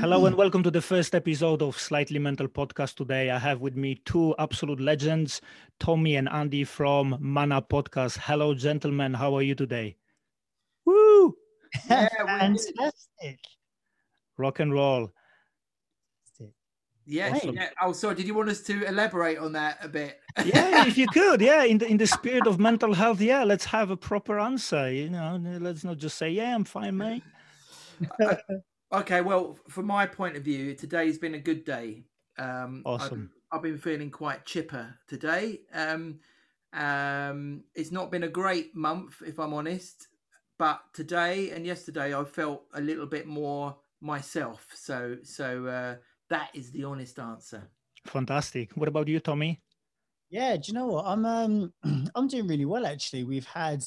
Hello and welcome to the first episode of Slightly Mental podcast. Today I have with me two absolute legends, Tommy and Andy from Man Up Podcast. Hello, gentlemen. How are you today? Woo! Yeah, Fantastic. Rock and roll. Yeah, Awesome. yeah. Oh, sorry. Did you want us to elaborate on that a bit? Yeah, if you could, yeah, in the in the spirit of mental health, yeah, let's have a proper answer. You know, let's not just say, yeah, I'm fine, mate. okay. Well, from my point of view, today's been a good day. Um, I've- Awesome. I've, been feeling quite chipper today. Um, um, it's not been a great month, if I'm honest, but today and yesterday I felt a little bit more myself. So, so uh, that is the honest answer. Fantastic. What about you, Tommy? Yeah, do you know what? I'm um I'm doing really well actually. We've had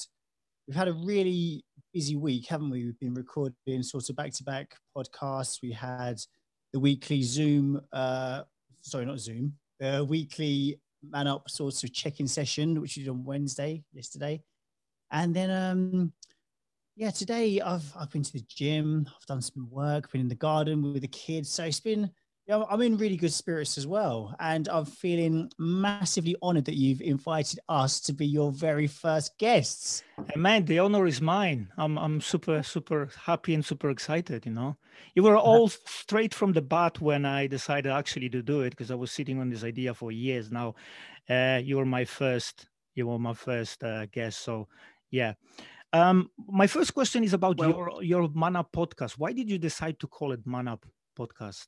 we've had a really busy week, haven't we? We've been recording sort of back to back podcasts. We had the weekly Zoom uh sorry, not Zoom, the weekly man up sort of check-in session, which we did on Wednesday, yesterday. And then um yeah, today I've I've been to the gym, I've done some work, been in the garden with the kids. So it's been yeah, I'm in really good spirits as well. And I'm feeling massively honored that you've invited us to be your very first guests. Hey, man, the honor is mine. I'm I'm super super happy and super excited. You know, you were all straight from the bat when I decided actually to do it because I was sitting on this idea for years now. Uh, you were my first. You were my first uh, guest. So, yeah. Um, my first question is about Well- your your Man Up podcast. Why did you decide to call it Man Up Podcast?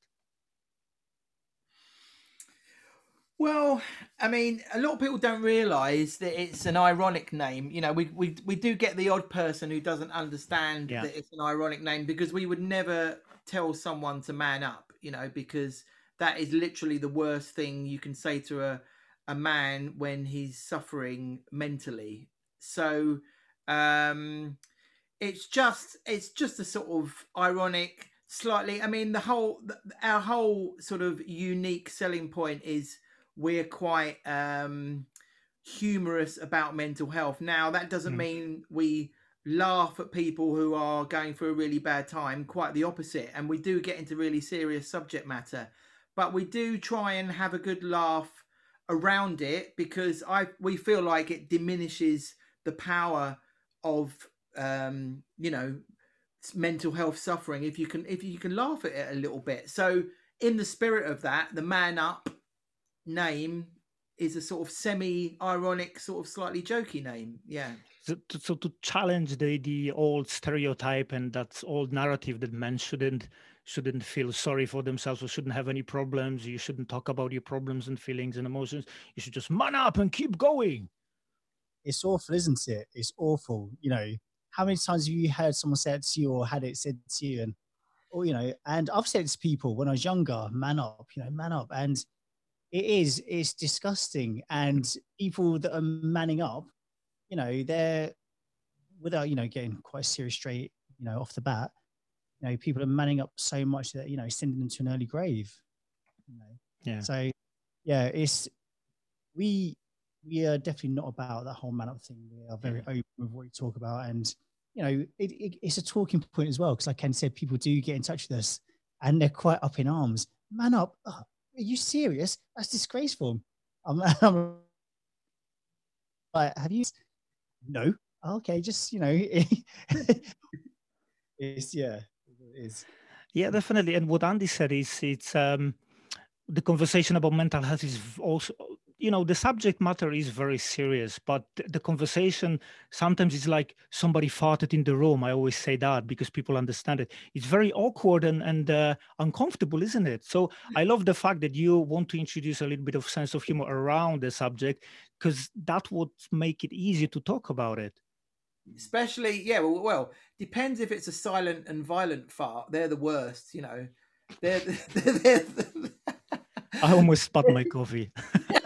Well, I mean, a lot of people don't realise that it's an ironic name. You know, we, we we do get the odd person who doesn't understand Yeah. that it's an ironic name because we would never tell someone to man up. You know, because that is literally the worst thing you can say to a a man when he's suffering mentally. So, um, it's just it's just a sort of ironic, slightly. I mean, the whole our whole sort of unique selling point is we're quite um humorous about mental health. Now that doesn't Mm. mean we laugh at people who are going through a really bad time quite the opposite and we do get into really serious subject matter. But we do try and have a good laugh around it because i we feel like it diminishes the power of um you know mental health suffering if you can if you can laugh at it a little bit. So in the spirit of that the man up name is a sort of semi-ironic, sort of slightly jokey name. Yeah. so to, so to challenge the the old stereotype and that old narrative that men shouldn't shouldn't feel sorry for themselves or shouldn't have any problems you shouldn't talk about your problems and feelings and emotions you should just man up and keep going It's awful, isn't it? It's awful. You know, how many times have you heard someone say it to you or had it said to you? And, or, you know, and I've said it to people when I was younger, man up, you know, man up. And it is, it's disgusting. And mm. people that are manning up, you know, they're, without, you know, getting quite serious straight, you know, off the bat, you know, people are manning up so much that, you know, sending them to an early grave. You know, yeah so yeah, it's we we are definitely not about that whole man up thing. We are very open with what we talk about, and you know, it, it, it's a talking point as well because, like Ken said, people do get in touch with us, and they're quite up in arms. Man up! Oh, you serious? That's disgraceful. I'm, I'm like, have you? No. Okay, just you know, it's yeah, it is. yeah definitely and what andy said is it's um the conversation about mental health is also you know the subject matter is very serious but the conversation sometimes it's like somebody farted in the room. I always say that because people understand it. It's very awkward and, and uh, uncomfortable isn't it? So i love the fact that you want to introduce a little bit of sense of humor around the subject because that would make it easier to talk about it. Especially, yeah, well, well, depends if it's a silent and violent fart. They're the worst, you know. They're, they're, they're, i almost spat my coffee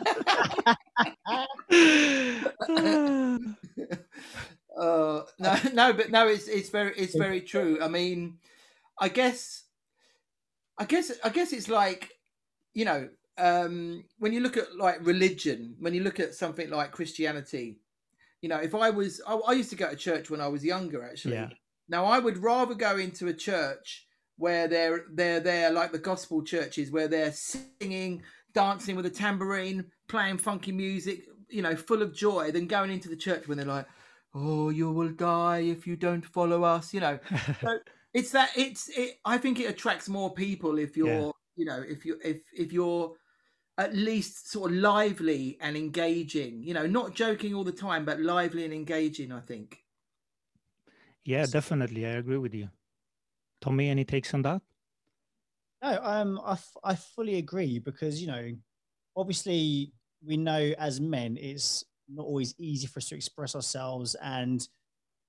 uh, no, no, but no, it's it's very it's very true. I mean, I guess, I guess, I guess it's like, you know, um, when you look at like religion, when you look at something like Christianity, you know, if I was, I, I used to go to church when I was younger, actually. Yeah. Now I would rather go into a church where they're they're there like the gospel churches where they're singing, dancing with a tambourine, playing funky music, you know, full of joy, than going into the church when they're like, "Oh, you will die if you don't follow us," you know. so it's that it's it. I think it attracts more people if you're, yeah. you know, if you if if you're at least sort of lively and engaging. You know, not joking all the time, but lively and engaging. I think. Yeah, definitely, I agree with you. Tommy, any takes on that? No, um, I, f- I fully agree because, you know, obviously we know as men it's not always easy for us to express ourselves. And,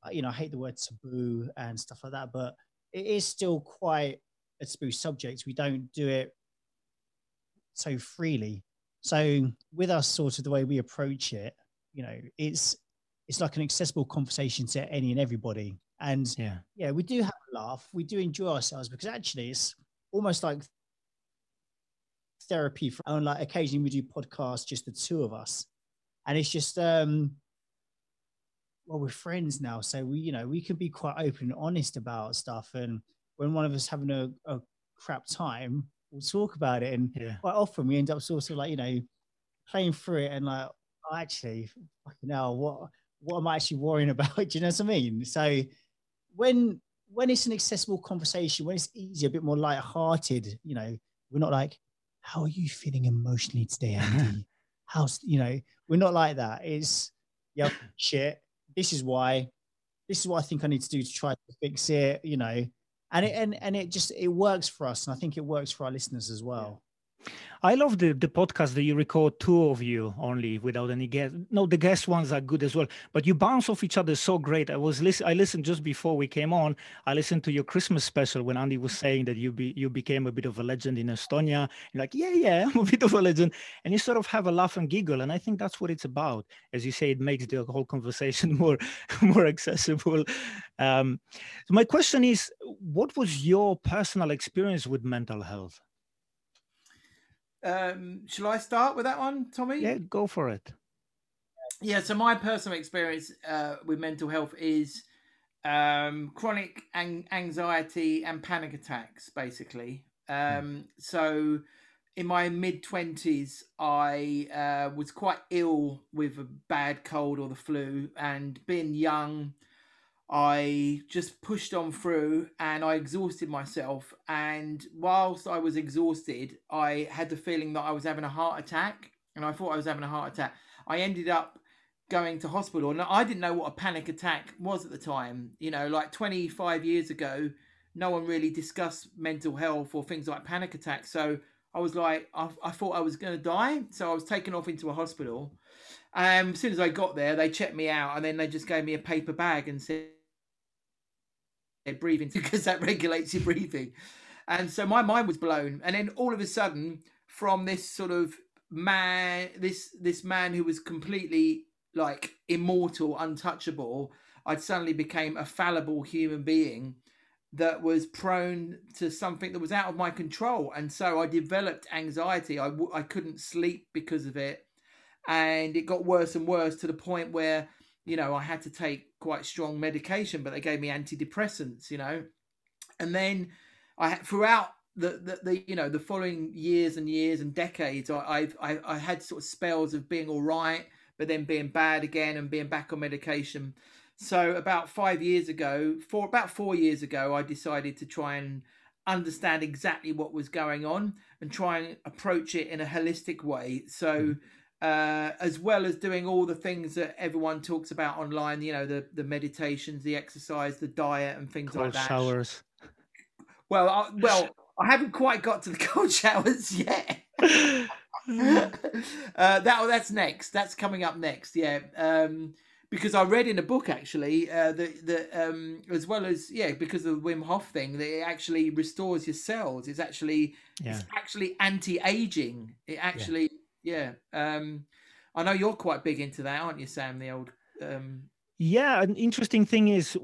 uh, you know, I hate the word taboo and stuff like that, but it is still quite a taboo subject. We don't do it so freely. So with us, sort of the way we approach it, you know, it's it's like an accessible conversation to any and everybody. And yeah, yeah, we do have a laugh. We do enjoy ourselves because actually it's almost like therapy for and like occasionally we do podcasts just the two of us. And it's just um well, we're friends now. So we, you know, we can be quite open and honest about stuff. And when one of us having a, a crap time, we'll talk about it. And yeah. quite often we end up sort of like, you know, playing through it and like, oh, actually, fucking hell, what what am I actually worrying about? Do you know what I mean? So when when it's an accessible conversation, when it's easy, a bit more light-hearted, you know, we're not like, "How are you feeling emotionally today, Andy?" How's you know, we're not like that. It's yeah, shit. This is why. This is what I think I need to do to try to fix it. You know, and it and and it just it works for us, and I think it works for our listeners as well. I love the, the podcast that you record two of you only without any guest. No, the guest ones are good as well, but you bounce off each other so great. I was listen, I listened just before we came on. I listened to your Christmas special when Andy was saying that you be you became a bit of a legend in Estonia. You're like, yeah, yeah, I'm a bit of a legend, and you sort of have a laugh and giggle, and I think that's what it's about. As you say, it makes the whole conversation more more accessible. Um, so my question is, what was your personal experience with mental health? Um, shall I start with that one, Tommy? Yeah, go for it. Yeah, so my personal experience uh, with mental health is um, chronic anxiety and panic attacks, basically. Um, so in my mid 20s, I uh, was quite ill with a bad cold or the flu, and being young, I just pushed on through and I exhausted myself. And whilst I was exhausted, I had the feeling that I was having a heart attack. And I thought I was having a heart attack. I ended up going to hospital. And I didn't know what a panic attack was at the time. You know, like 25 years ago, no one really discussed mental health or things like panic attacks. So I was like, I, I thought I was going to die. So I was taken off into a hospital. Um, as soon as I got there, they checked me out and then they just gave me a paper bag and said, breathing because that regulates your breathing. And so my mind was blown. And then all of a sudden, from this sort of man, this this man who was completely like immortal, untouchable, I suddenly became a fallible human being that was prone to something that was out of my control. And so I developed anxiety. I w- I couldn't sleep because of it. And it got worse and worse to the point where you know, I had to take quite strong medication, but they gave me antidepressants, you know, and then I throughout the, the, the you know the following years and years and decades, I, I, I had sort of spells of being all right, but then being bad again and being back on medication. So about five years ago, for about four years ago, I decided to try and understand exactly what was going on and try and approach it in a holistic way. So. Mm uh, as well as doing all the things that everyone talks about online. You know, the the meditations, the exercise, the diet, and things cold like that. Showers. Well, I, well, I haven't quite got to the cold showers yet. uh, that that's next. That's coming up next. Yeah. Um, because I read in a book actually uh, that that um, as well as yeah because of the Wim Hof thing that it actually restores your cells. It's actually yeah. it's actually anti aging. It actually yeah. Um, I know you're quite big into that, aren't you, Sam? The old. Um... Yeah, an interesting thing is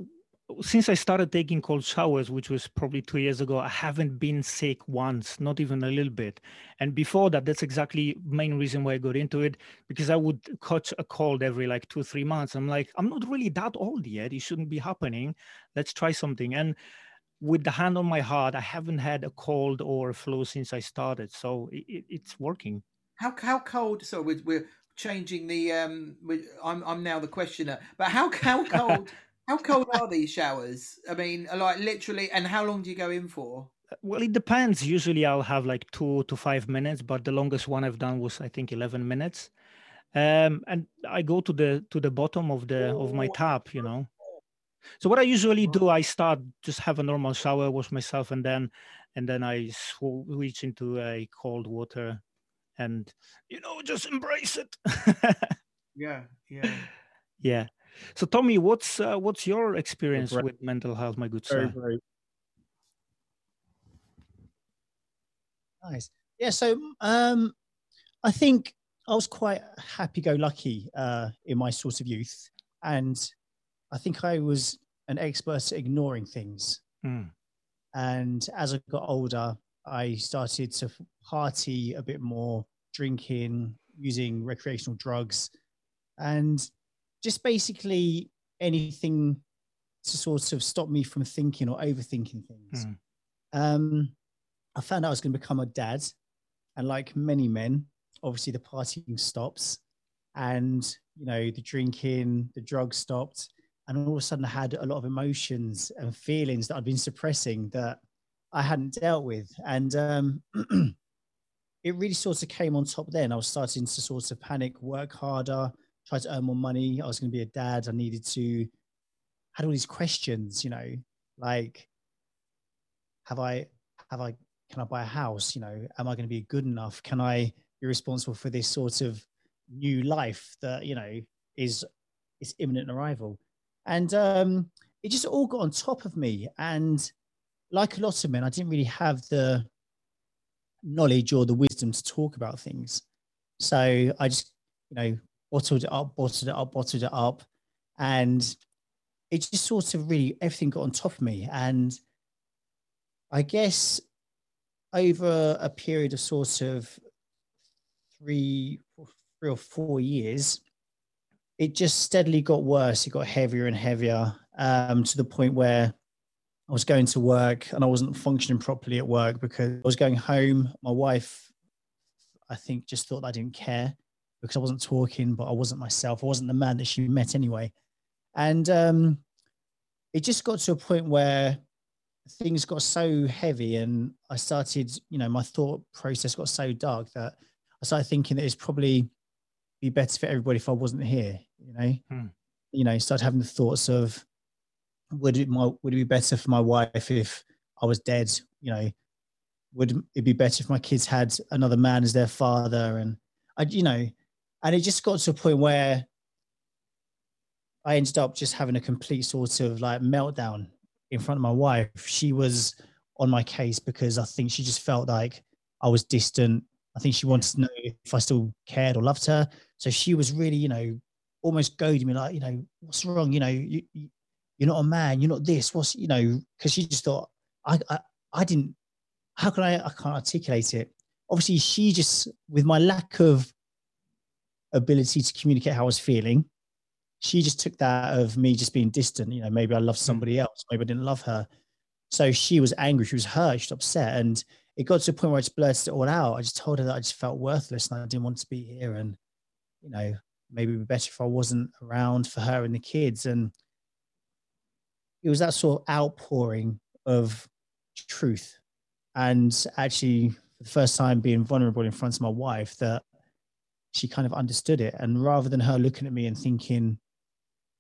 since I started taking cold showers, which was probably two years ago, I haven't been sick once, not even a little bit. And before that, that's exactly main reason why I got into it because I would catch a cold every like two, three months. I'm like, I'm not really that old yet. It shouldn't be happening. Let's try something. And with the hand on my heart, I haven't had a cold or a flu since I started, so it, it's working. How how cold? So we're, we're changing the. Um, I'm I'm now the questioner, but how how cold? how cold are these showers? I mean, like literally, and how long do you go in for? Well, it depends. Usually, I'll have like two to five minutes, but the longest one I've done was I think eleven minutes. Um, and I go to the to the bottom of the of my tap, you know. So what I usually do, I start just have a normal shower, wash myself, and then and then I switch into a cold water, and you know just embrace it. yeah, yeah, yeah. So Tommy, what's uh, what's your experience with mental health, my good sir? Very, very Nice. Yeah. So um, I think I was quite happy-go-lucky uh, in my sort of youth, and I think I was an expert at ignoring things. Mm. And as I got older, I started to party a bit more, drinking, using recreational drugs, and just basically anything to sort of stop me from thinking or overthinking things. Mm. Um, I found out I was going to become a dad. And like many men, obviously the partying stops and, you know, the drinking, the drugs stopped. And all of a sudden I had a lot of emotions and feelings that I'd been suppressing that I hadn't dealt with. And um, it really sort of came on top then. I was starting to sort of panic, work harder, try to earn more money. I was going to be a dad. I needed to, had all these questions, you know, like, have I, have I can I buy a house? You know, am I going to be good enough? Can I be responsible for this sort of new life that you know is is imminent arrival? And um, it just all got on top of me. And like a lot of men, I didn't really have the knowledge or the wisdom to talk about things. So I just, you know, bottled it up, bottled it up, bottled it up. And it just sort of really, everything got on top of me. And I guess over a period of sort of three, three or four years, it just steadily got worse. It got heavier and heavier um, to the point where I was going to work and I wasn't functioning properly at work because I was going home. My wife, I think, just thought I didn't care because I wasn't talking, but I wasn't myself. I wasn't the man that she met anyway. And um, it just got to a point where things got so heavy and I started, you know, my thought process got so dark that I started thinking that it's probably be better for everybody if I wasn't here, you know. Hmm. You know, start having the thoughts of would it my would it be better for my wife if I was dead, you know, would it be better if my kids had another man as their father and I you know, and it just got to a point where I ended up just having a complete sort of like meltdown in front of my wife, she was on my case because I think she just felt like I was distant. I think she wanted to know if I still cared or loved her. So she was really, you know, almost goading me like, you know, what's wrong? You know, you, you you're not a man. You're not this. What's you know? Because she just thought I, I I didn't. How can I? I can't articulate it. Obviously, she just with my lack of ability to communicate how I was feeling, she just took that of me just being distant. You know, maybe I loved hmm. somebody else, maybe I didn't love her. So she was angry, she was hurt, she was upset. And it got to a point where I just blurted it all out. I just told her that I just felt worthless and I didn't want to be here. And, you know, maybe it'd be better if I wasn't around for her and the kids. And it was that sort of outpouring of truth. And actually, for the first time being vulnerable in front of my wife, that she kind of understood it. And rather than her looking at me and thinking,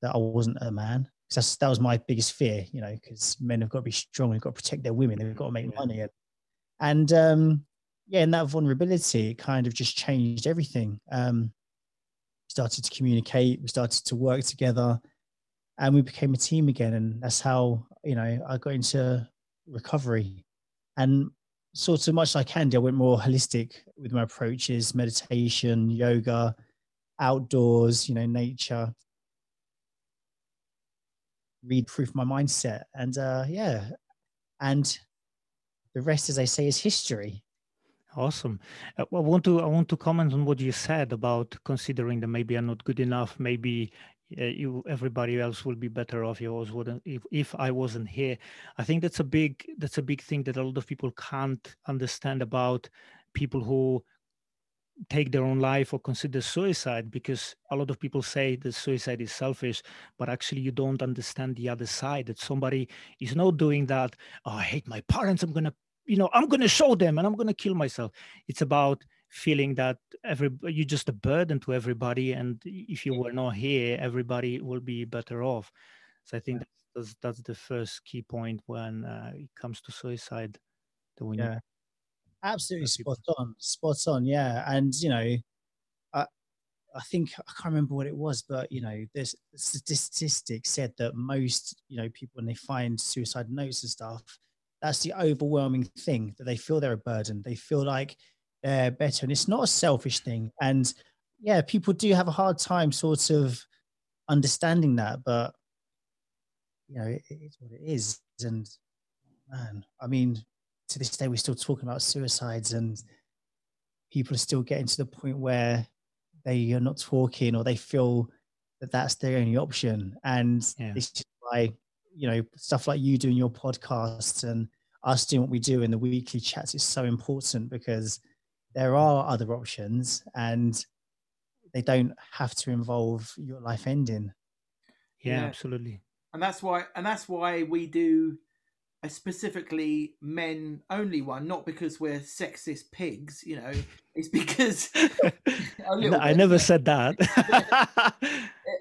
that I wasn't a man. because that was my biggest fear, you know, because men have got to be strong, they've got to protect their women, they've got to make money. And, and um, yeah, and that vulnerability kind of just changed everything. Um, started to communicate, we started to work together, and we became a team again. And that's how, you know, I got into recovery. And sort of much like Andy, I went more holistic with my approaches, meditation, yoga, outdoors, you know, nature read my mindset and uh yeah and the rest as i say is history awesome uh, i want to i want to comment on what you said about considering that maybe i'm not good enough maybe Uh, you everybody else will be better off. You always wouldn't if, if i wasn't here. I think that's a big that's a big thing that a lot of people can't understand about people who take their own life or consider suicide because a lot of people say that suicide is selfish but actually you don't understand the other side that somebody is not doing that oh i hate my parents i'm gonna you know i'm gonna show them and i'm gonna kill myself. It's about feeling that every you're just a burden to everybody and if you were not here everybody will be better off. So i think that's that's the first key point when uh, it comes to suicide that we yeah. Absolutely spot on spot on yeah. And you know i i think i can't remember what it was but you know this statistic said that most you know people when they find suicide notes and stuff that's the overwhelming thing that they feel they're a burden. They feel like they're better and it's not a selfish thing. And yeah people do have a hard time sort of understanding that but you know it, it's what it is. And man i mean to this day we're still talking about suicides and people are still getting to the point where they are not talking or they feel that that's their only option. And yeah. this is why you know stuff like you doing your podcast and us doing what we do in the weekly chats is so important because there are other options and they don't have to involve your life ending. Yeah, yeah, absolutely. And that's why and that's why we do a specifically men only one not because we're sexist pigs you know it's because no, i never said that.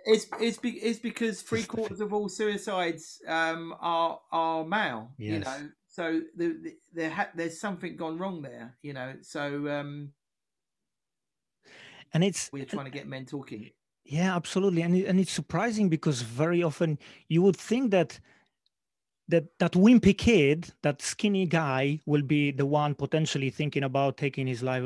It's it's be, it's because three quarters of all suicides um are are male yes. you know so the, the, there ha- there's something gone wrong there, you know. So um, and it's we're trying to get men talking. Yeah, absolutely, and it, and it's surprising because very often you would think that that that wimpy kid, that skinny guy, will be the one potentially thinking about taking his life,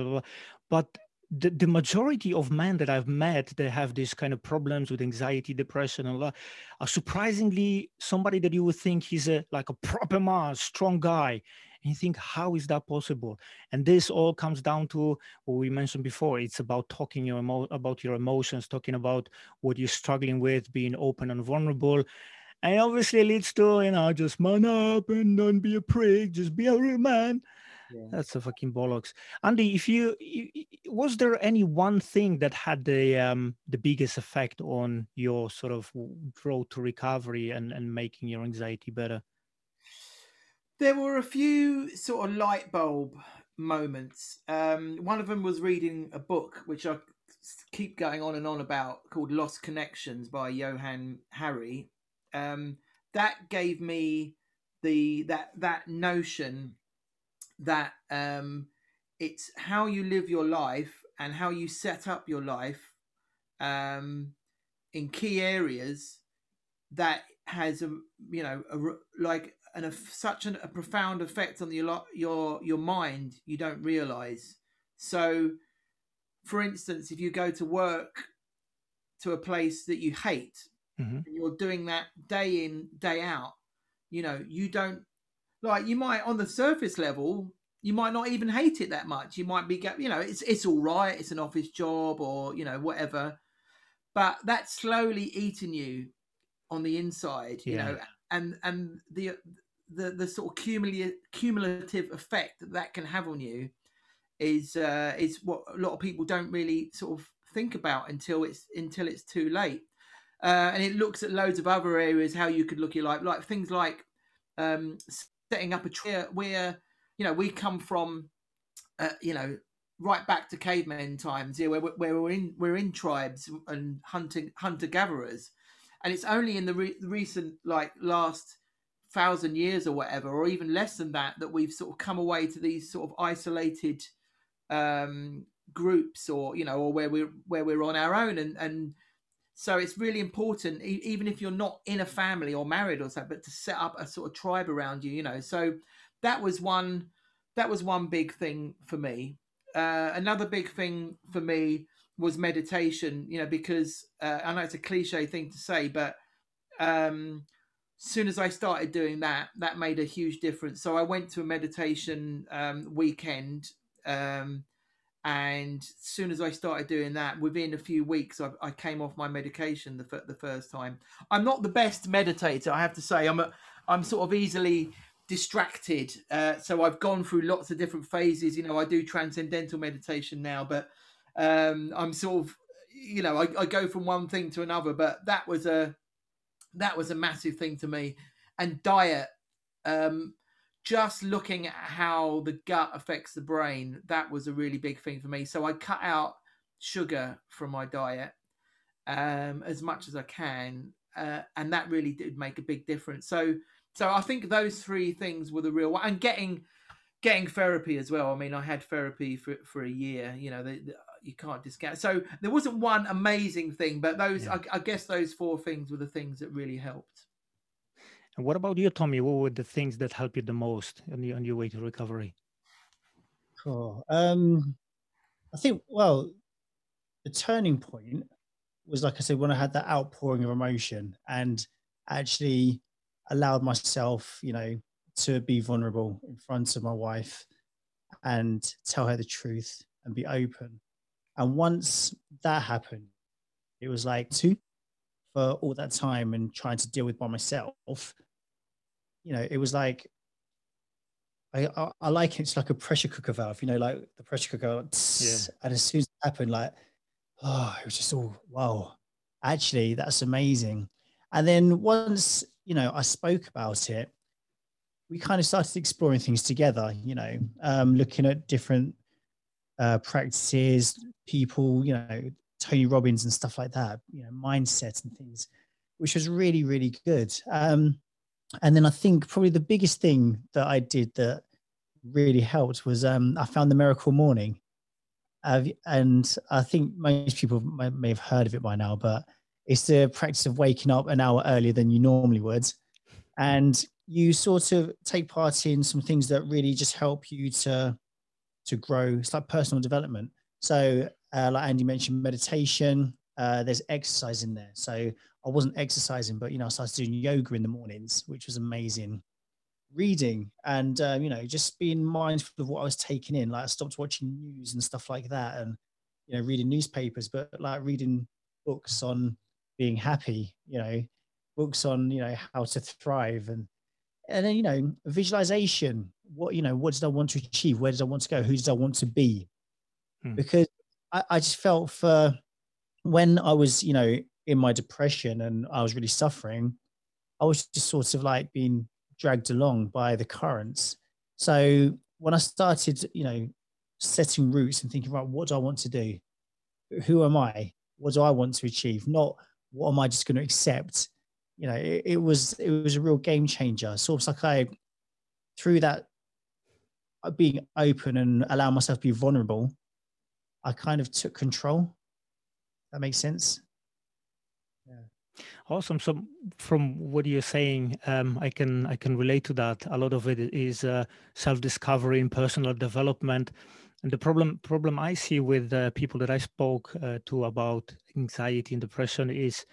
but the, the majority of men that I've met that have these kind of problems with anxiety, depression, and all are surprisingly somebody that you would think he's a like a proper man, strong guy. And you think, how is that possible? And this all comes down to what we mentioned before. It's about talking your emo- about your emotions, talking about what you're struggling with, being open and vulnerable. And obviously leads to, you know, just man up and don't be a prick, just be a real man. Yeah. That's a fucking bollocks. Andy, if you, was there any one thing that had the um, the biggest effect on your sort of road to recovery and, and making your anxiety better? There were a few sort of light bulb moments. Um, one of them was reading a book which I keep going on and on about called Lost Connections by Johann Hari Um, that gave me the that that notion that um, it's how you live your life and how you set up your life um, in key areas that has a you know a, like an, a, such an, a profound effect on your your your mind you don't realize so for instance if you go to work to a place that you hate mm-hmm. and you're doing that day in day out you know you don't like you might on the surface level you might not even hate it that much you might be you know it's it's all right it's an office job or you know whatever but that's slowly eating you on the inside yeah. you know and and the the the sort of cumulative cumulative effect that that can have on you is uh is what a lot of people don't really sort of think about until it's until it's too late uh, and it looks at loads of other areas how you could look at life like things like um, setting up a tree where you know we come from uh, you know right back to caveman times here where, where we're in we're in tribes and hunting hunter gatherers and it's only in the, re- recent like last thousand years or whatever or even less than that that we've sort of come away to these sort of isolated um groups or you know or where we're where we're on our own. And and so it's really important, even if you're not in a family or married or so, but to set up a sort of tribe around you, you know. So that was one, that was one big thing for me. Uh, another big thing for me was meditation, you know, because uh, I know it's a cliche thing to say, but um, soon as I started doing that, that made a huge difference. So I went to a meditation um, weekend, um, and as soon as I started doing that, within a few weeks, I, I came off my medication the, the first time. I'm not the best meditator, I have to say. I'm a, I'm sort of easily distracted. Uh, so I've gone through lots of different phases. You know, I do transcendental meditation now, but um, I'm sort of, you know, I, I go from one thing to another. But that was a that was a massive thing to me. And diet, um, just looking at how the gut affects the brain, that was a really big thing for me. So I cut out sugar from my diet um, as much as I can, uh, and that really did make a big difference. So, so I think those three things were the real one, and getting getting therapy as well. I mean, I had therapy for for a year. You know, the, the, you can't discount. So there wasn't one amazing thing, but those, yeah. I, I guess, those four things were the things that really helped. And what about you, Tommy? What were the things that helped you the most on your, on your way to recovery? Cool. Um, I think, well, the turning point was, like I said, when I had that outpouring of emotion and actually allowed myself, you know, to be vulnerable in front of my wife and tell her the truth and be open. And once that happened, it was like two for all that time and trying to deal with by myself you know, it was like I, I, I like it. It's like a pressure cooker valve, you know, like the pressure cooker. Tss, yeah. And as soon as it happened, like, oh, it was just all wow. Actually, that's amazing. And then once you know I spoke about it, we kind of started exploring things together. You know, um, looking at different uh, practices, people. You know, Tony Robbins and stuff like that. You know, mindset and things, which was really really good. Um, and then I think probably the biggest thing that I did that really helped was um, I found the Miracle Morning, uh, and I think most people may, may, have heard of it by now, but it's the practice of waking up an hour earlier than you normally would, and you sort of take part in some things that really just help you to to grow. It's like personal development. So, uh, like Andy mentioned, meditation. Uh, there's exercise in there. So I wasn't exercising, but you know, I started doing yoga in the mornings, which was amazing. Reading and uh, you know, just being mindful of what I was taking in. Like I stopped watching news and stuff like that, and you know, reading newspapers, but like reading books on being happy. You know, books on you know how to thrive and and then you know visualization. What you know, what did I want to achieve? Where did I want to go? Who did I want to be? Hmm. Because I, I just felt for when I was, you know, in my depression and I was really suffering, I was just sort of like being dragged along by the currents. So when I started, you know, setting roots and thinking, right, what do I want to do? Who am I? What do I want to achieve? Not what am I just going to accept? You know, it, it was it was a real game changer. So it's like I through that uh, being open and allowing myself to be vulnerable, I kind of took control. That makes sense. Awesome. So from what you're saying, um, I can I can relate to that. A lot of it is uh, self-discovery and personal development. And the problem problem I see with uh, people that I spoke uh, to about anxiety and depression is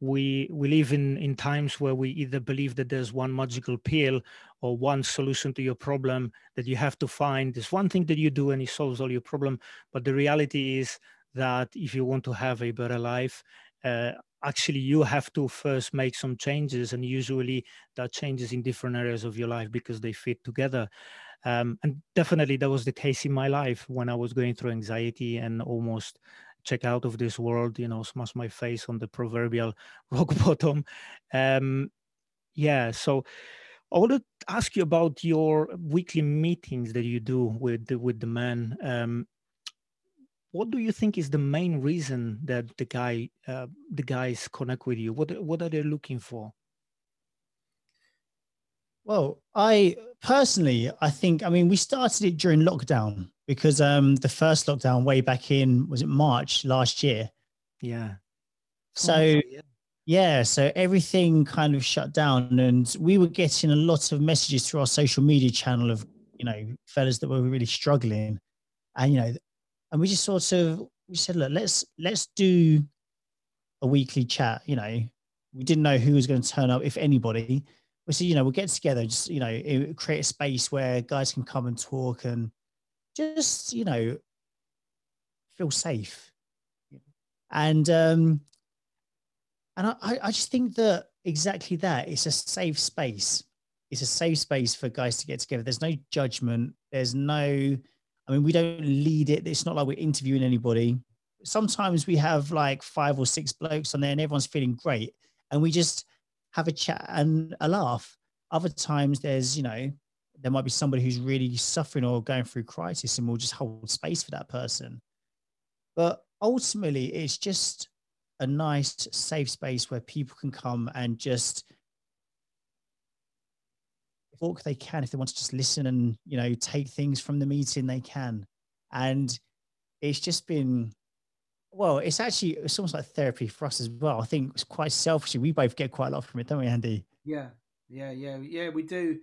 we we live in in times where we either believe that there's one magical pill or one solution to your problem that you have to find. There's one thing that you do and it solves all your problem. But the reality is that if you want to have a better life uh, actually you have to first make some changes and usually that changes in different areas of your life because they fit together. Um, and definitely that was the case in my life when i was going through anxiety and almost check out of this world you know smash my face on the proverbial rock bottom. Um, yeah so i want to ask you about your weekly meetings that you do with the, with the men um, what do you think is the main reason that the guy uh, the guys connect with you? What what are they looking for? Well i personally i think i mean we started it during lockdown because um the first lockdown way back in was it march last year? Yeah. So yeah. yeah so everything kind of shut down and we were getting a lot of messages through our social media channel of you know fellas that were really struggling. And you know and we just sort of we said, look, let's let's do a weekly chat. You know, we didn't know who was going to turn up, if anybody. We said, you know, we'll get together, just you know, create a space where guys can come and talk and just you know feel safe. And um, and I, I just think that exactly that it's a safe space. It's a safe space for guys to get together. There's no judgment. There's no, I mean, we don't lead it. It's not like we're interviewing anybody. Sometimes we have like five or six blokes on there and everyone's feeling great. And we just have a chat and a laugh. Other times there's, you know, there might be somebody who's really suffering or going through crisis and we'll just hold space for that person. But ultimately, it's just a nice, safe space where people can come and just talk they can. If they want to just listen and, you know, take things from the meeting, they can. And it's just been, well, it's actually, it's almost like therapy for us as well. I think it's quite selfishly. We both get quite a lot from it, don't we, Andy? Yeah, yeah, yeah, yeah, we do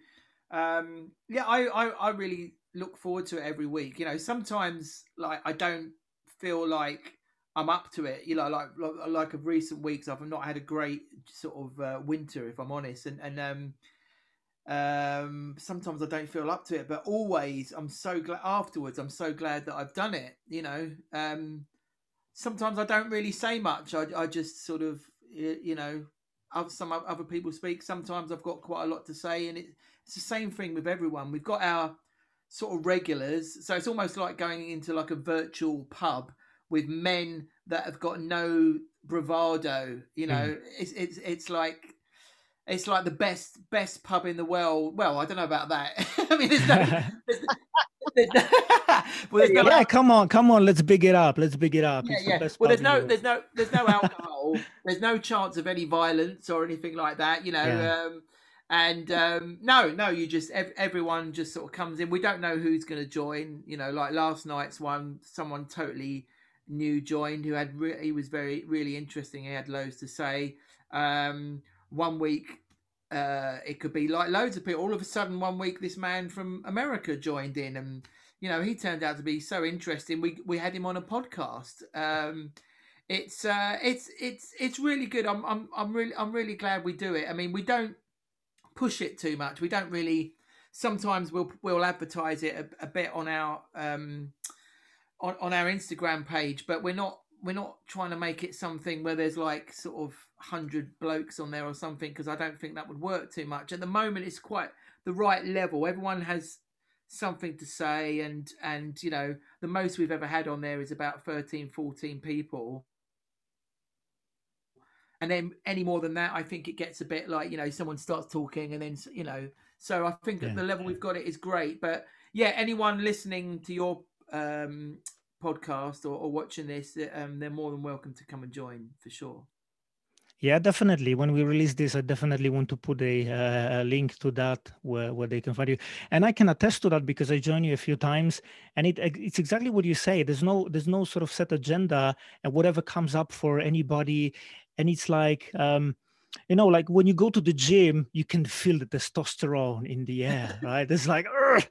um, yeah, I, I, I really look forward to it every week. You know, sometimes like I don't feel like I'm up to it. You know, like like, like of recent weeks, I've not had a great sort of uh, winter, if I'm honest, and and um, um, sometimes I don't feel up to it, but always I'm so glad afterwards. I'm so glad that I've done it. You know, um, sometimes I don't really say much. I I just sort of you know, some other people speak. Sometimes I've got quite a lot to say, and it it's the same thing with everyone. We've got our sort of regulars, so it's almost like going into like a virtual pub with men that have got no bravado. You know, mm. it's it's it's like it's like the best best pub in the world. Well, I don't know about that. I mean, there's no. There's, there's no well, no yeah, come on, come on, let's big it up. Let's big it up. Yeah, yeah. The well, there's no, there's no, there's no alcohol. there's no chance of any violence or anything like that. You know, yeah. um, and um, no, no, you just ev- everyone just sort of comes in. We don't know who's going to join. You know, like last night's one, someone totally new joined who had re- he was very really interesting. He had loads to say. Um, one week uh, it could be like loads of people. All of a sudden, one week this man from America joined in, and you know he turned out to be so interesting. We we had him on a podcast. Um, it's uh, it's it's it's really good. I'm I'm I'm really I'm really glad we do it. I mean, we don't push it too much. We don't really. Sometimes we'll we'll advertise it a, a bit on our um, on on our Instagram page, but we're not we're not trying to make it something where there's like sort of hundred blokes on there or something because I don't think that would work too much. At the moment, it's quite the right level. Everyone has something to say and and you know the most we've ever had on there is about 13 14 people and then any more than that, I think it gets a bit like you know someone starts talking, and then you know. So I think yeah. at the level we've got it is great, but yeah, anyone listening to your um, podcast or, or, watching this, um, they're more than welcome to come and join for sure. Yeah, definitely. When we release this, I definitely want to put a, uh, a, link to that where, where they can find you. And I can attest to that because I joined you a few times, and it it's exactly what you say. There's no there's no sort of set agenda, and whatever comes up for anybody, and it's like um, you know like when you go to the gym you can feel the testosterone in the air right it's like Urgh!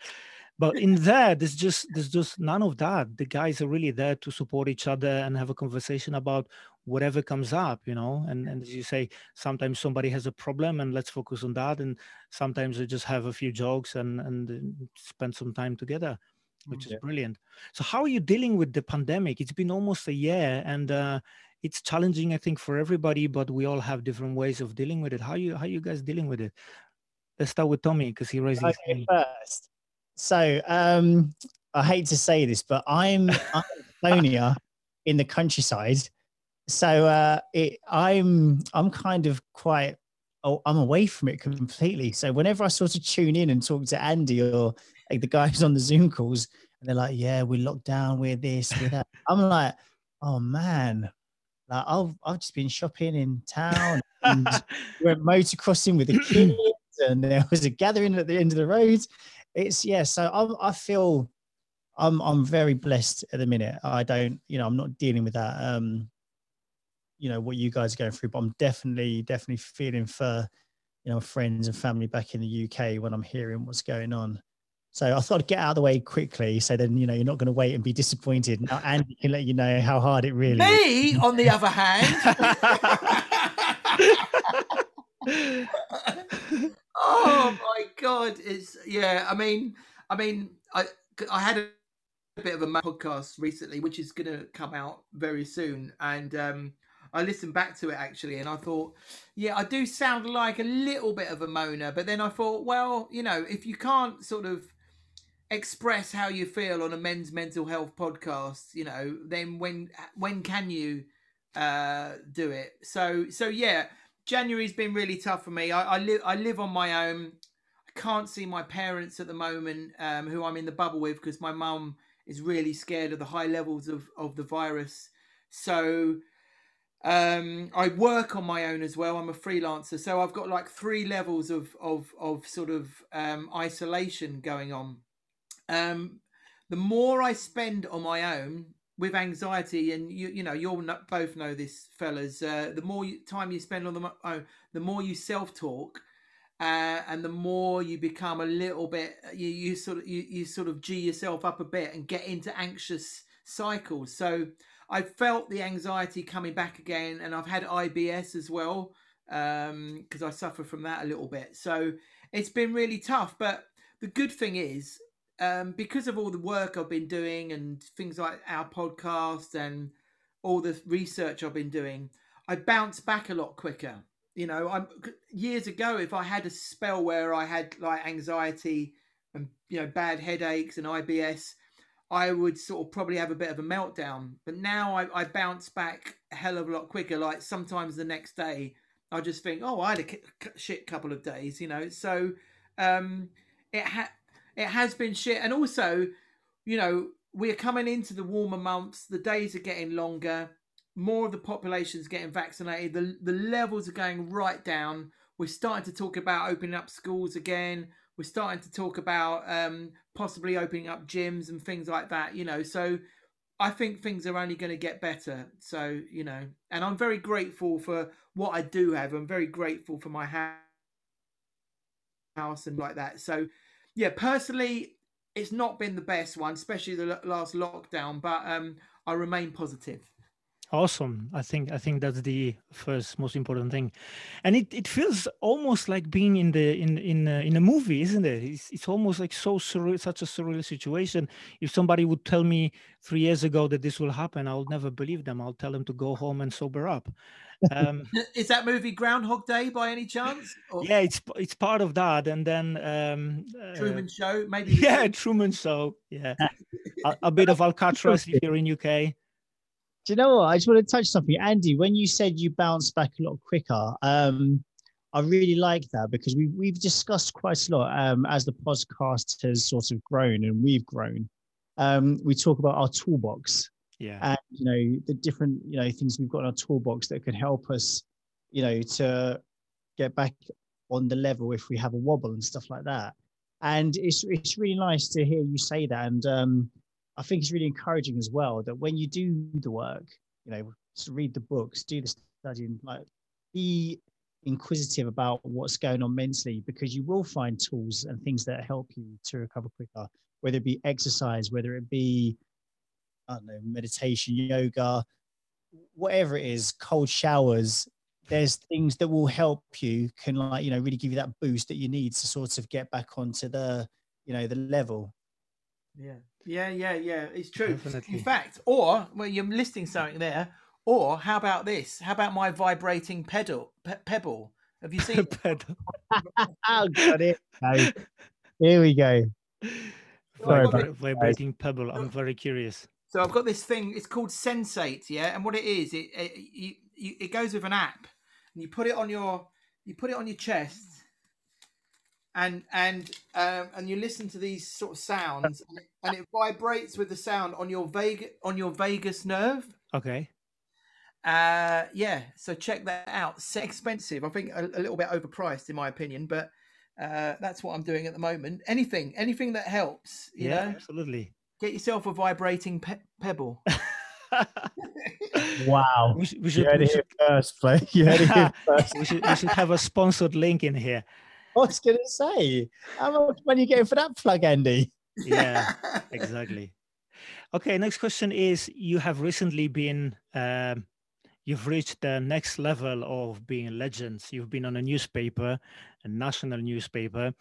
But in there there's just there's just none of that. The guys are really there to support each other and have a conversation about whatever comes up you know? And, and as you say sometimes somebody has a problem and let's focus on that. And sometimes they just have a few jokes and and spend some time together which is brilliant. So how are you dealing with the pandemic? It's been almost a year and uh, it's challenging i think for everybody but we all have different ways of dealing with it. How you how you guys dealing with it? Let's start with tommy because he raised his hand. first so um i hate to say this but i'm i'm in the countryside so uh it i'm i'm kind of quite oh i'm away from it completely so whenever i sort of tune in and talk to andy or like the guys on the zoom calls and they're like yeah we're locked down we're this we're that i'm like oh man like I've I've just been shopping in town and went motocrossing with the kids, and there was a gathering at the end of the road. It's yeah, so I I feel I'm I'm very blessed at the minute. I don't, you know, I'm not dealing with that. Um, you know what you guys are going through, but I'm definitely definitely feeling for you know friends and family back in the UK when I'm hearing what's going on. So I thought I'd get out of the way quickly, so then you know you're not going to wait and be disappointed. Now Andy can let you know how hard it really. Me, is. on the other hand. oh my god! It's yeah. I mean, I mean, I I had a bit of a podcast recently, which is going to come out very soon, and um, I listened back to it actually, and I thought, yeah, I do sound like a little bit of a moaner, but then I thought, well, you know, if you can't sort of express how you feel on a men's mental health podcast, you know, then when when can you uh, do it? So so yeah, January's been really tough for me. I, I live I live on my own. I can't see my parents at the moment, um, who I'm in the bubble with, because my mum is really scared of the high levels of of the virus. So um, I work on my own as well. I'm a freelancer, so I've got like three levels of of of sort of um, isolation going on. Um, the more I spend on my own with anxiety, and you you know you'll both know this, fellas. Uh, the more you, time you spend on the own, the more you self talk, uh, and the more you become a little bit you, you sort of you, you sort of g yourself up a bit and get into anxious cycles. So I felt the anxiety coming back again, and I've had IBS as well because um, I suffer from that a little bit. So it's been really tough. But the good thing is, um, because of all the work I've been doing and things like our podcast and all the research I've been doing, I bounce back a lot quicker. You know, I'm years ago if I had a spell where I had like anxiety and you know bad headaches and IBS, I would sort of probably have a bit of a meltdown. But now I, I bounce back a hell of a lot quicker. Like sometimes the next day, I just think, oh, I had a shit couple of days, you know. So um, it ha- it has been shit, and also, you know, we're coming into the warmer months. The days are getting longer. More of the population is getting vaccinated. The the levels are going right down. We're starting to talk about opening up schools again we're starting to talk about um, possibly opening up gyms and things like that. You know, so I think things are only going to get better. So you know, and I'm very grateful for what I do have. I'm very grateful for my house and like that. So yeah, personally, it's not been the best one, especially the last lockdown. But um, I remain positive. Awesome. I think I think that's the first most important thing, and it, it feels almost like being in the in in uh, in a movie, isn't it? It's, it's almost like so surreal, such a surreal situation. If somebody would tell me three years ago that this will happen, I'll never believe them. I'll tell them to go home and sober up. Um, Is that movie Groundhog Day by any chance? Or... Yeah, it's it's part of that, and then um, uh, Truman Show, maybe. Yeah, Truman Show. Yeah, a, a bit of Alcatraz if you're in UK. Do you know what? I just want to touch something, Andy. When you said you bounce back a lot quicker, um, I really like that because we we've discussed quite a lot um, as the podcast has sort of grown and we've grown. Um, we talk about our toolbox, yeah, and you know the different you know things we've got in our toolbox that could help us, you know, to get back on the level if we have a wobble and stuff like that. And it's it's really nice to hear you say that. And um, I think it's really encouraging as well that when you do the work, you know, read the books, do the studying, like be inquisitive about what's going on mentally because you will find tools and things that help you to recover quicker, whether it be exercise, whether it be, I don't know, meditation, yoga, whatever it is, cold showers. There's things that will help you, can like, you know, really give you that boost that you need to sort of get back onto the, you know, the level. Yeah. Yeah, yeah, yeah. It's true. Definitely. In fact, or well, you're listing something there. Or how about this? How about my vibrating pedal pe- pebble? Have you seen pedal? oh, got it. Here we go. Vibra- vibrating pebble. I'm very curious. So I've got this thing. It's called Sensate, yeah. And what it is, it it, it, it goes with an app, and you put it on your you put it on your chest, and and um, and you listen to these sort of sounds, and it vibrates with the sound on your vagus on your vagus nerve. Okay. Uh, yeah. So check that out. It's expensive. I think a, a, little bit overpriced in my opinion, but uh, that's what I'm doing at the moment. Anything, anything that helps. You yeah, know? absolutely. Get yourself a vibrating pe- pebble. wow. We should, we should, you heard we should, it first, play. You heard it first. we, should, we should have a sponsored link in here. I was going to say, how much money are you getting for that plug, Andy? Yeah, exactly. Okay, next question is: You have recently been, um, you've reached the next level of being legends. You've been on a newspaper, a national newspaper.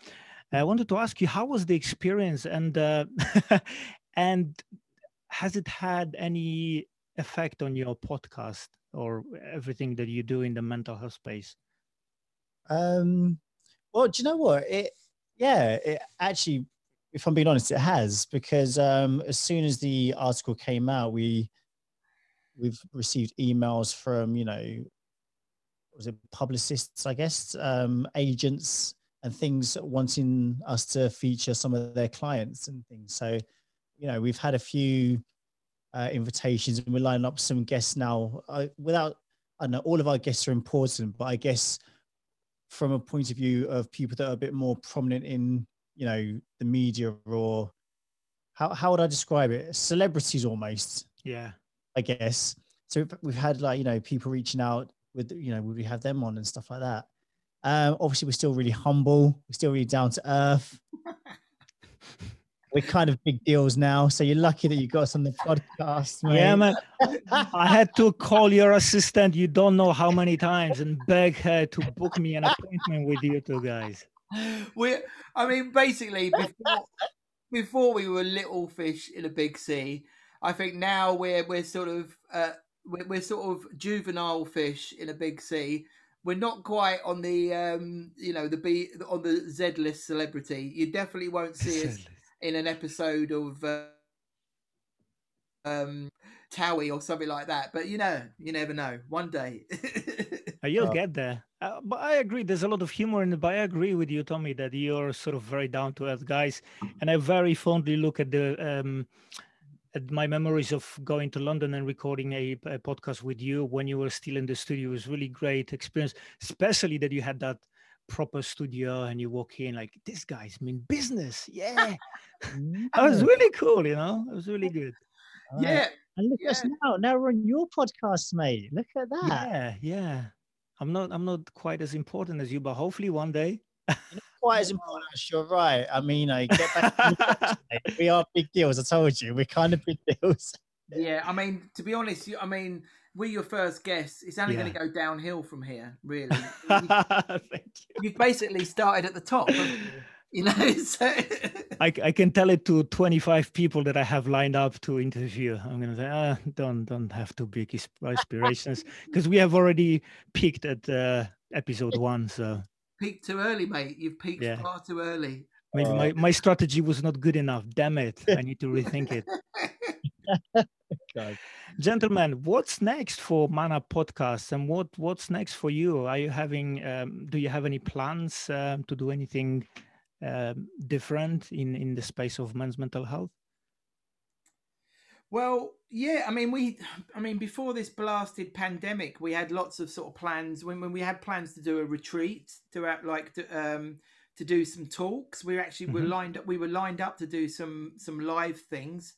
I wanted to ask you, how was the experience, and uh, and has it had any effect on your podcast or everything that you do in the mental health space? Um, well, do you know what? It, yeah, it actually, if I'm being honest, it has because um, as soon as the article came out, we we've received emails from you know, was it publicists, I guess, um, agents and things wanting us to feature some of their clients and things. So, you know, we've had a few uh, invitations and we're lining up some guests now. Without, I know all of our guests are important, but I guess from a point of view of people that are a bit more prominent in, you know, the media or how, how would I describe it? Celebrities almost. Yeah. I guess. So we've had like, you know, people reaching out with, you know, would we have them on and stuff like that. Um, obviously, we're still really humble. We're still really down to earth. we're kind of big deals now. So you're lucky that you got us on the podcast. Mate. Yeah, man. I had to call your assistant. You don't know how many times and beg her to book me an appointment with you two guys. We, I mean, basically, before, before we were little fish in a big sea. I think now we're we're sort of uh, we're, we're sort of juvenile fish in a big sea. We're not quite on the um, you know the B on the Z list celebrity. You definitely won't see us in an episode of uh, um, Towie or something like that. But you know, you never know. One day. You'll get there. Uh, but I agree. There's a lot of humor in it. But I agree with you, Tommy, that you're sort of very down to earth guys, and I very fondly look at the um, at my memories of going to London and recording a, a, podcast with you when you were still in the studio. It was really great experience, especially that you had that proper studio and you walk in like this guy's in business. Yeah, mm. that was really cool. You know, it was really good. yeah. And look Yeah. at us now. Now we're on your podcast, mate. Look at that. Yeah, yeah. I'm not. I'm not quite as important as you, but hopefully one day. Quite as important as you're right. I mean, I get back. to the we are big deals. I told you, we're kind of big deals. Yeah, I mean, to be honest, you- I mean, we're your first guests. It's only Yeah. going to go downhill from here, really. You- Thank you. You've basically started at the top, you? you know. So... I, I can tell it to 25 people that I have lined up to interview. I'm gonna say, ah, don't don't have too big aspirations because we have already peaked at uh, episode one. So peaked too early, mate. You've peaked Yeah. far too early. maybe Oh. my, my strategy was not good enough. Damn it! I need to rethink it. God. Gentlemen, what's next for Man Up Podcast, and what what's next for you? Are you having? Um, do you have any plans um, to do anything um, different in in the space of men's mental health? Well, yeah, I mean, we, I mean, before this blasted pandemic, we had lots of sort of plans. When, when we had plans to do a retreat, to like to, um, to do some talks, we actually were Mhm. lined up. We were lined up to do some some live things,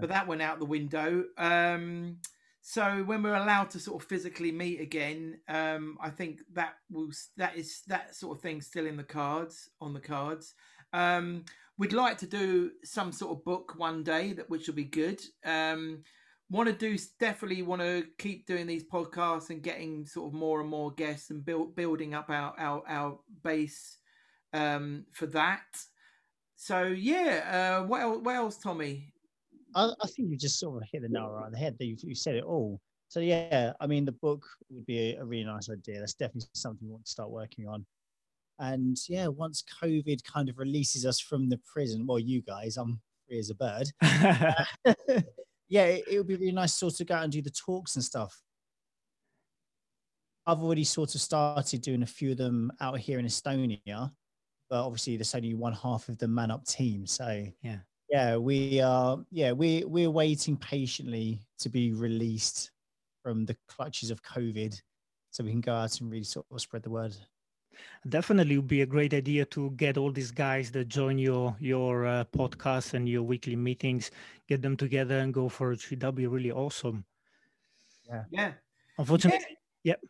But that went out the window. Um, so when we're allowed to sort of physically meet again, um, I think that will that is that sort of thing still in the cards on the cards. Um, we'd like to do some sort of book one day that which will be good um want to do definitely want to keep doing these podcasts and getting sort of more and more guests and build building up our our, our base um for that so yeah uh what else, what else tommy I, I think you just sort of hit the nail right on the head. That you, you said it all. So yeah, I mean, the book would be a, a really nice idea. That's definitely something we want to start working on. And yeah, once COVID kind of releases us from the prison, well, you guys, I'm free as a bird. Uh, yeah, it, it would be really nice to sort of go out and do the talks and stuff. I've already sort of started doing a few of them out here in Estonia, but obviously there's only one half of the man up team. So Yeah. Yeah, we are. Yeah, we we're waiting patiently to be released from the clutches of COVID, so we can go out and really sort of spread the word. Definitely would be a great idea to get all these guys that join your your uh, podcast and your weekly meetings, get them together and go for a retreat. That'd be really awesome. yeah Yeah. Unfortunately, yep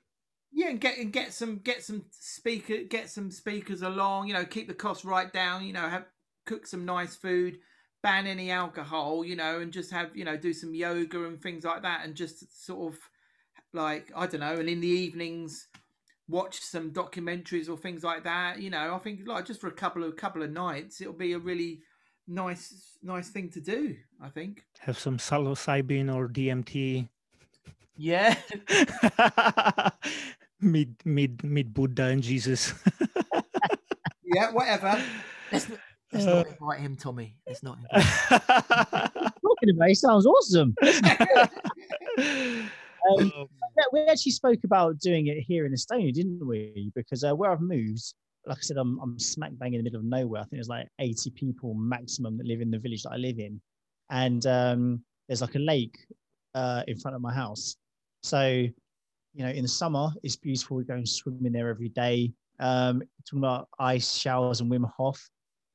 yeah and get and get some get some speaker get some speakers along you know keep the cost right down you know have cook some nice food ban any alcohol you know and just have you know do some yoga and things like that and just sort of like i don't know and in the evenings watch some documentaries or things like that you know i think like just for a couple of couple of nights it'll be a really nice, nice thing to do. I think. Have some psilocybin or DMT. Yeah. meet meet meet Buddha and Jesus. yeah, whatever. Let's, let's Uh, not invite him, Tommy. Let's not. Invite Talking about it sounds awesome. Um, Oh, yeah, we actually spoke about doing it here in Estonia, didn't we? Because uh, where I've moved, like I said, I'm, I'm smack bang in the middle of nowhere. I think there's like 80 people maximum that live in the village that I live in. And um, there's like a lake uh, in front of my house. So, you know, in the summer, it's beautiful. We go and swim in there every day. Um, talking about ice showers and Wim Hof.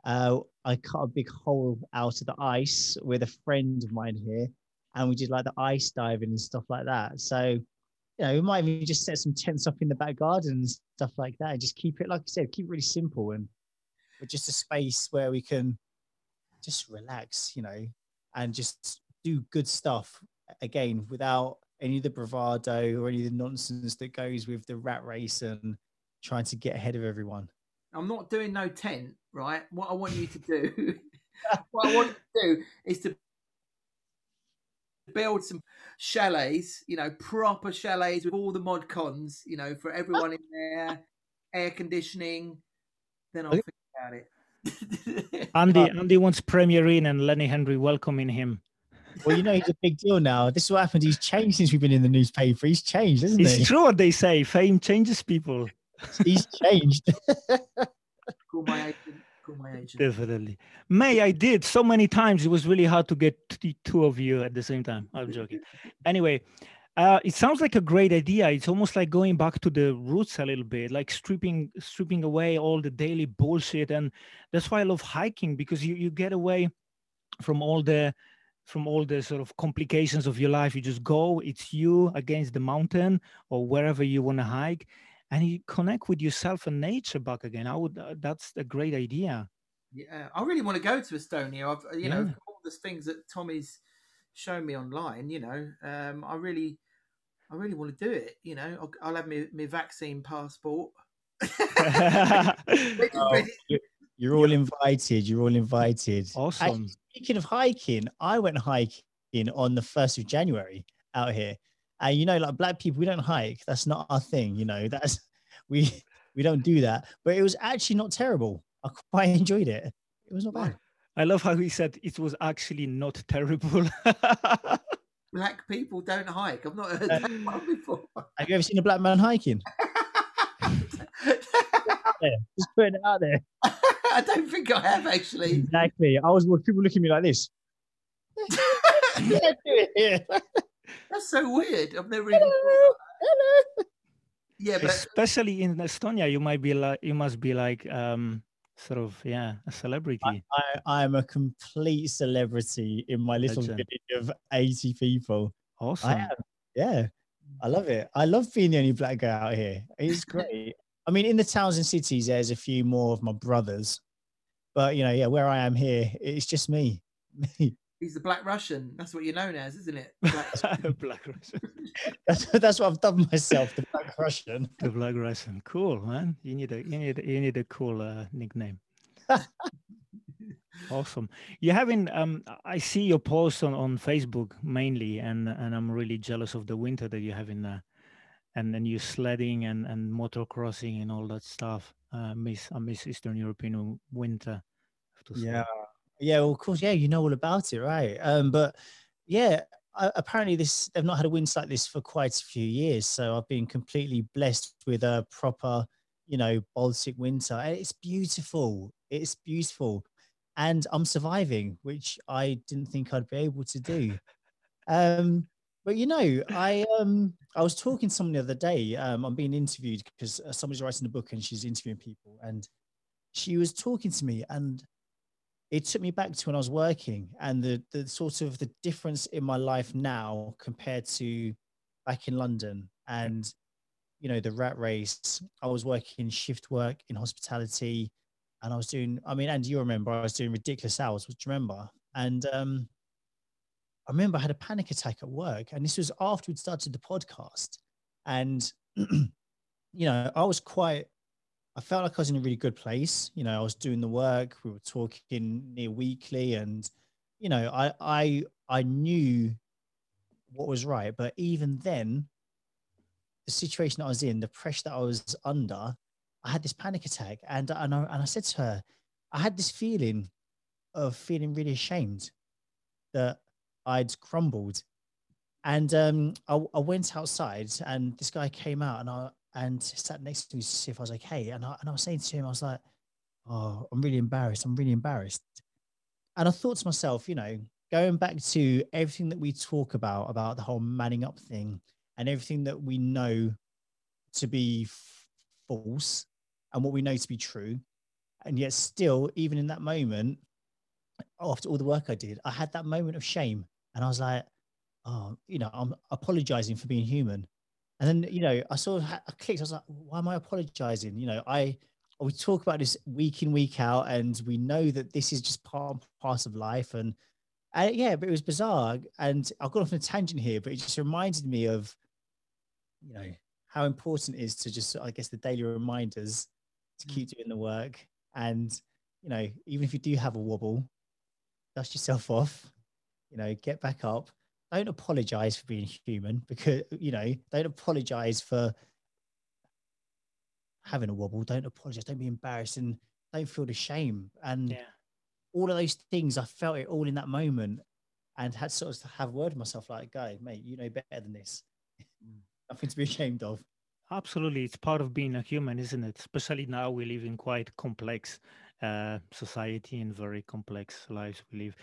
Uh, I cut a big hole out of the ice with a friend of mine here and we did like the ice diving and stuff like that. So, you know, we might even just set some tents up in the back garden and stuff like that, and just keep it, like I said, keep it really simple and but just a space where we can just relax, you know, and just do good stuff again without any of the bravado or any of the nonsense that goes with the rat race and trying to get ahead of everyone. I'm not doing no tent, right? What I want you to do, what I want you to do is to build some chalets, you know, proper chalets with all the mod cons, you know, for everyone in there, air conditioning. Then I'll Okay. think about it. Andy Andy wants Premier Inn and Lenny Henry welcoming him. Well, you know, he's a big deal now. This is what happened. He's changed since we've been in the newspaper. He's changed, isn't he? It's true what they say. Fame changes people. He's changed. call my agent. Call my agent. Definitely. May I did so many times. It was really hard to get the two of you at the same time. I'm joking. Anyway, uh, it sounds like a great idea. It's almost like going back to the roots a little bit, like stripping stripping away all the daily bullshit. And that's why I love hiking because you you get away from all the from all the sort of complications of your life. You just go. It's you against the mountain or wherever you want to hike. And you connect with yourself and nature back again. I would. Uh, that's a great idea. Yeah, I really want to go to Estonia. I've, you know, all the things that Tommy's shown me online. You know, um, I really, I really want to do it. You know, I'll, I'll have my, my vaccine passport. Oh, you- You're all invited. You're all invited. Actually, awesome. speaking of hiking, I went hiking on the 1st of January out here. And you know, like black people, we don't hike. That's not our thing. You know, that's we we don't do that. But it was actually not terrible. I quite enjoyed it. It was not bad. I love how he said it was actually not terrible. Black people don't hike. I've not heard uh, that one before. Have you ever seen a black man hiking? Just putting it out there. I don't think I have actually. Exactly. I was people looking at me like this. Yeah, do it. That's so weird. I've never even. Hello. Hello. Yeah, but Especially in Estonia, you might be like you must be like um sort of yeah a celebrity. I, I am a complete celebrity in my little Legend. village of 80 people. awesome. I am. Yeah. I love it. I love being the only black guy out here. It's great. I mean, in the towns and cities, there's a few more of my brothers. But you know, yeah, where I am here, it's just me. Me. He's the Black Russian. That's what you're known as, isn't it? Black- Black Russian. That's, that's what I've dubbed myself, the Black Russian. The Black Russian. Cool, man. You need a you need you need a cool uh, nickname. awesome. You're having um I see your posts on, on Facebook mainly and and I'm really jealous of the winter that you have in there. And then you sledding and, and motocrossing and all that stuff. Uh, miss I miss Eastern European winter. I have to say. Yeah. Yeah, well, of course, yeah, you know all about it, right? Um, but yeah, I, apparently this they've not had a winter like this for quite a few years. So I've been completely blessed with a proper, you know, Baltic winter. It's beautiful. It's beautiful. And I'm surviving, which I didn't think I'd be able to do. Um, but you know, I um I was talking to someone the other day. Um, I'm being interviewed because somebody's writing a book and she's interviewing people, and she was talking to me, and it took me back to when I was working and the the sort of the difference in my life now compared to back in London and you know the rat race. I was working shift work in hospitality and I was doing I mean and you remember I was doing ridiculous hours, which you remember. And um I remember I had a panic attack at work and this was after we'd started the podcast. And you know, I was quite I felt like I was in a really good place. You know, I was doing the work. We were talking near weekly, and you know, I I I knew what was right. But even then, the situation I was in, the pressure that I was under, I had this panic attack, and and I, and I said to her, I had this feeling of feeling really ashamed that I'd crumbled, and um, I, I went outside, and this guy came out, and I and sat next to me to see if I was okay, and I and I was saying to him, I was like, "Oh, I'm really embarrassed. I'm really embarrassed," and I thought to myself, you know, going back to everything that we talk about about the whole manning up thing and everything that we know to be f- false and what we know to be true and yet still even in that moment after all the work i did i had that moment of shame. And i was like oh you know i'm apologizing for being human and then you know i sort of had, I clicked i was like why am i apologizing you know i we talk about this week in week out and we know that this is just part part of life and uh, yeah, but it was bizarre. And I've gone off on a tangent here, but it just reminded me of, you know, how important it is to just, I guess, the daily reminders to keep mm. doing the work. And, you know, even if you do have a wobble, dust yourself off, you know, get back up. Don't apologize for being human because, you know, don't apologize for having a wobble. Don't apologize. Don't be embarrassed and don't feel the shame. And, yeah all of those things, I felt it all in that moment and had sort of to have a word with myself like, guy, mate, you know better than this. Mm. Nothing to be ashamed of. Absolutely. It's part of being a human, isn't it? Especially now we live in quite complex uh, society and very complex lives we live.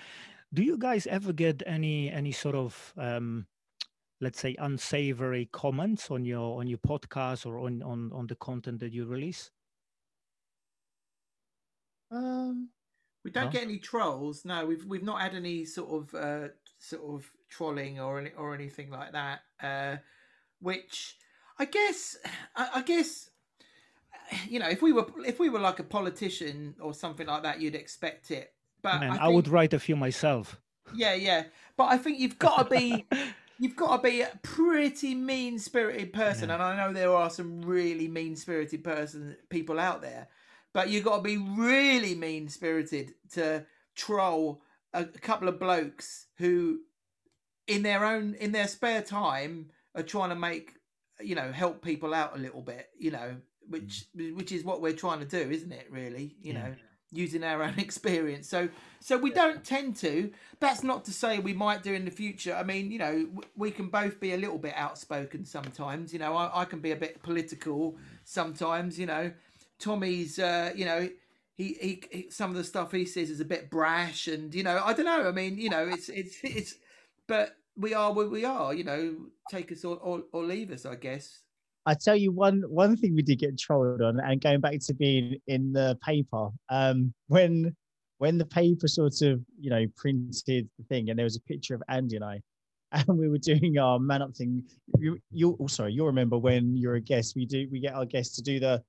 Do you guys ever get any any sort of um, let's say unsavory comments on your on your podcast or on on on the content that you release? Um we don't get any trolls. No, we've we've not had any sort of uh, sort of trolling or any, or anything like that. Uh, which I guess I, I, guess you know if we were if we were like a politician or something like that, you'd expect it. But Man, I, think, I would write a few myself. Yeah, yeah. But I think you've got to be you've got to be a pretty mean spirited person, yeah. and I know there are some really mean spirited person people out there but you've got to be really mean spirited to troll a, a couple of blokes who, in their own in their spare time, are trying to make you know help people out a little bit. You know, which mm. which is what we're trying to do, isn't it? Really, you yeah. know using our own experience. So so we don't tend to. That's not to say we might do in the future. I mean, you know, we can both be a little bit outspoken sometimes. You know, I, I can be a bit political sometimes. You know, Tommy's, uh, you know, he, he, he, some of the stuff he says is a bit brash, and you know, I don't know. I mean, you know, it's it's it's, but we are where we are. You know, take us or, or, or leave us, I guess. I tell you one one thing we did get trolled on, and going back to being in the paper, um, when when the paper sort of you know printed the thing, and there was a picture of Andy and I, and we were doing our man up thing. You, you oh, sorry, you'll remember when you're a guest, we do we get our guests to do the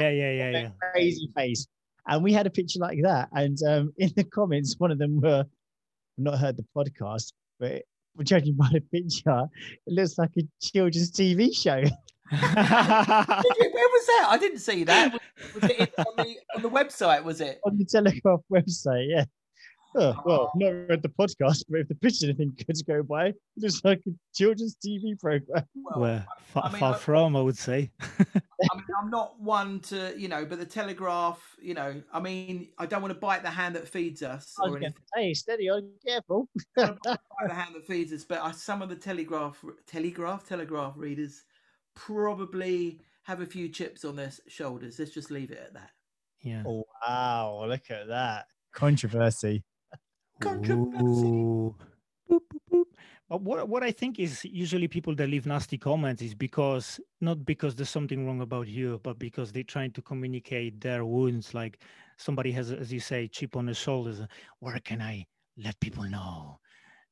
yeah, yeah, yeah, yeah. Crazy face. And we had a picture like that. And um, in the comments, one of them were, I've not heard the podcast, but judging by the picture, it looks like a children's TV show. Where was that? I didn't see that. Was, was it on the, on the website? Was it on the Telegraph website? Yeah. Oh, ah. well, I've not read the podcast, but if the pitch anything good to go by, it's like a children's TV program. Well, well far, I mean, far I, from, I would say. I mean, I'm not one to, you know, but the Telegraph, you know, I mean, I don't want to bite the hand that feeds us. Or anything. Hey, steady on, careful. bite the hand that feeds us, but some of the Telegraph, Telegraph, Telegraph readers probably have a few chips on their shoulders. Let's just leave it at that. Yeah. Oh, wow, look at that controversy. Controversy. But what what I think is usually people that leave nasty comments is because not because there's something wrong about you, but because they're trying to communicate their wounds. Like somebody has, as you say, chip on the shoulders. Where can I let people know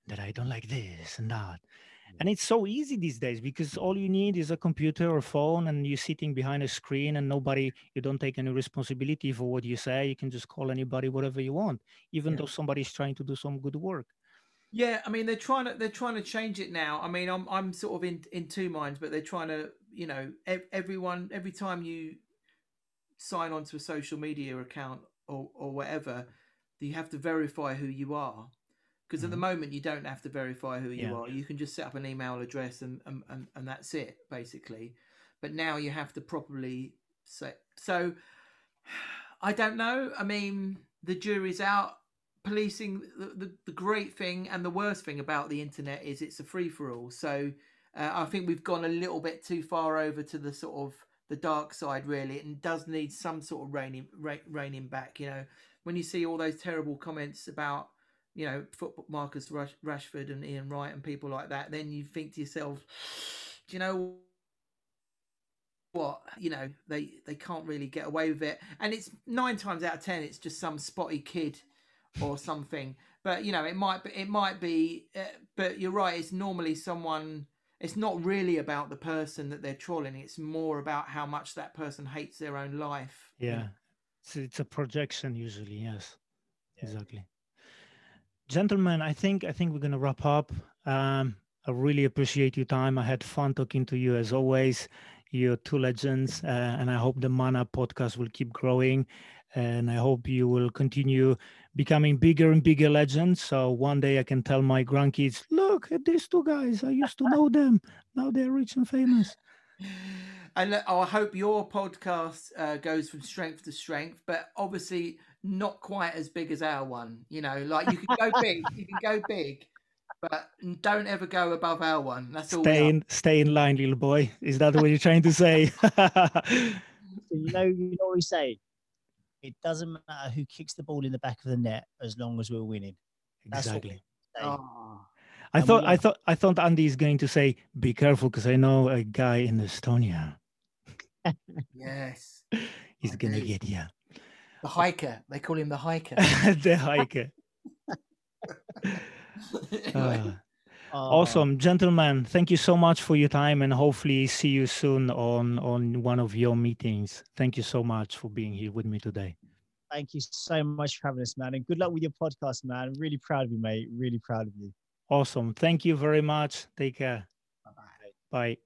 that I don't like this and that? And it's so easy these days because all you need is a computer or phone and you're sitting behind a screen and nobody you don't take any responsibility for what you say you can just call anybody whatever you want even yeah. though somebody's trying to do some good work yeah i mean they're trying to they're trying to change it now i mean i'm i'm sort of in in two minds but they're trying to you know everyone every time you sign on to a social media account or or whatever, you have to verify who you are. Because mm-hmm. at the mm-hmm. moment you don't have to verify who you yeah. are. You can just set up an email address and, and, and, and that's it, basically. But now you have to properly set. So I don't know. I mean, the jury's out. Policing the, the, the great thing and the worst thing about the internet is it's a free for all. So uh, I think we've gone a little bit too far over to the sort of the dark side, really, and does need some sort of reining reining back. You know, when you see all those terrible comments about you know football Marcus Rash, Rashford and Ian Wright and people like that, then you think to yourself, do you know what? You know they they can't really get away with it. And it's nine times out of ten it's just some spotty kid or something. But you know it might be it might be uh, but you're right it's normally someone it's not really about the person that they're trolling it's more about how much that person hates their own life. Yeah. It's, it's a projection usually yes. Yeah. exactly gentlemen i think i think we're going to wrap up um i really appreciate your time i had fun talking to you as always you're two legends, uh, and I hope the Man Up podcast will keep growing. And I hope you will continue becoming bigger and bigger legends. So one day I can tell my grandkids, look at these two guys. I used to know them. Now they're rich and famous. And I hope your podcast uh, goes from strength to strength, but obviously not quite as big as our one. You know, like you can go big, you can go big, but don't ever go above our one. That's all. Stay in, stay in line, little boy. Is that what you're trying to say? you know, you know what we say. It doesn't matter who kicks the ball in the back of the net as long as we're winning. That's exactly. Oh. I and thought I thought I thought Andy is going to say, "Be careful," because I know a guy in Estonia. Yes, he's gonna get you. The hiker. They call him the hiker. the hiker. Uh, awesome, gentlemen. Thank you so much for your time, and hopefully see you soon on on one of your meetings. Thank you so much for being here with me today. Thank you so much for having us, man, and good luck with your podcast, man. I'm really proud of you, mate. Really proud of you. Awesome. Thank you very much. Take care. Bye-bye. Bye.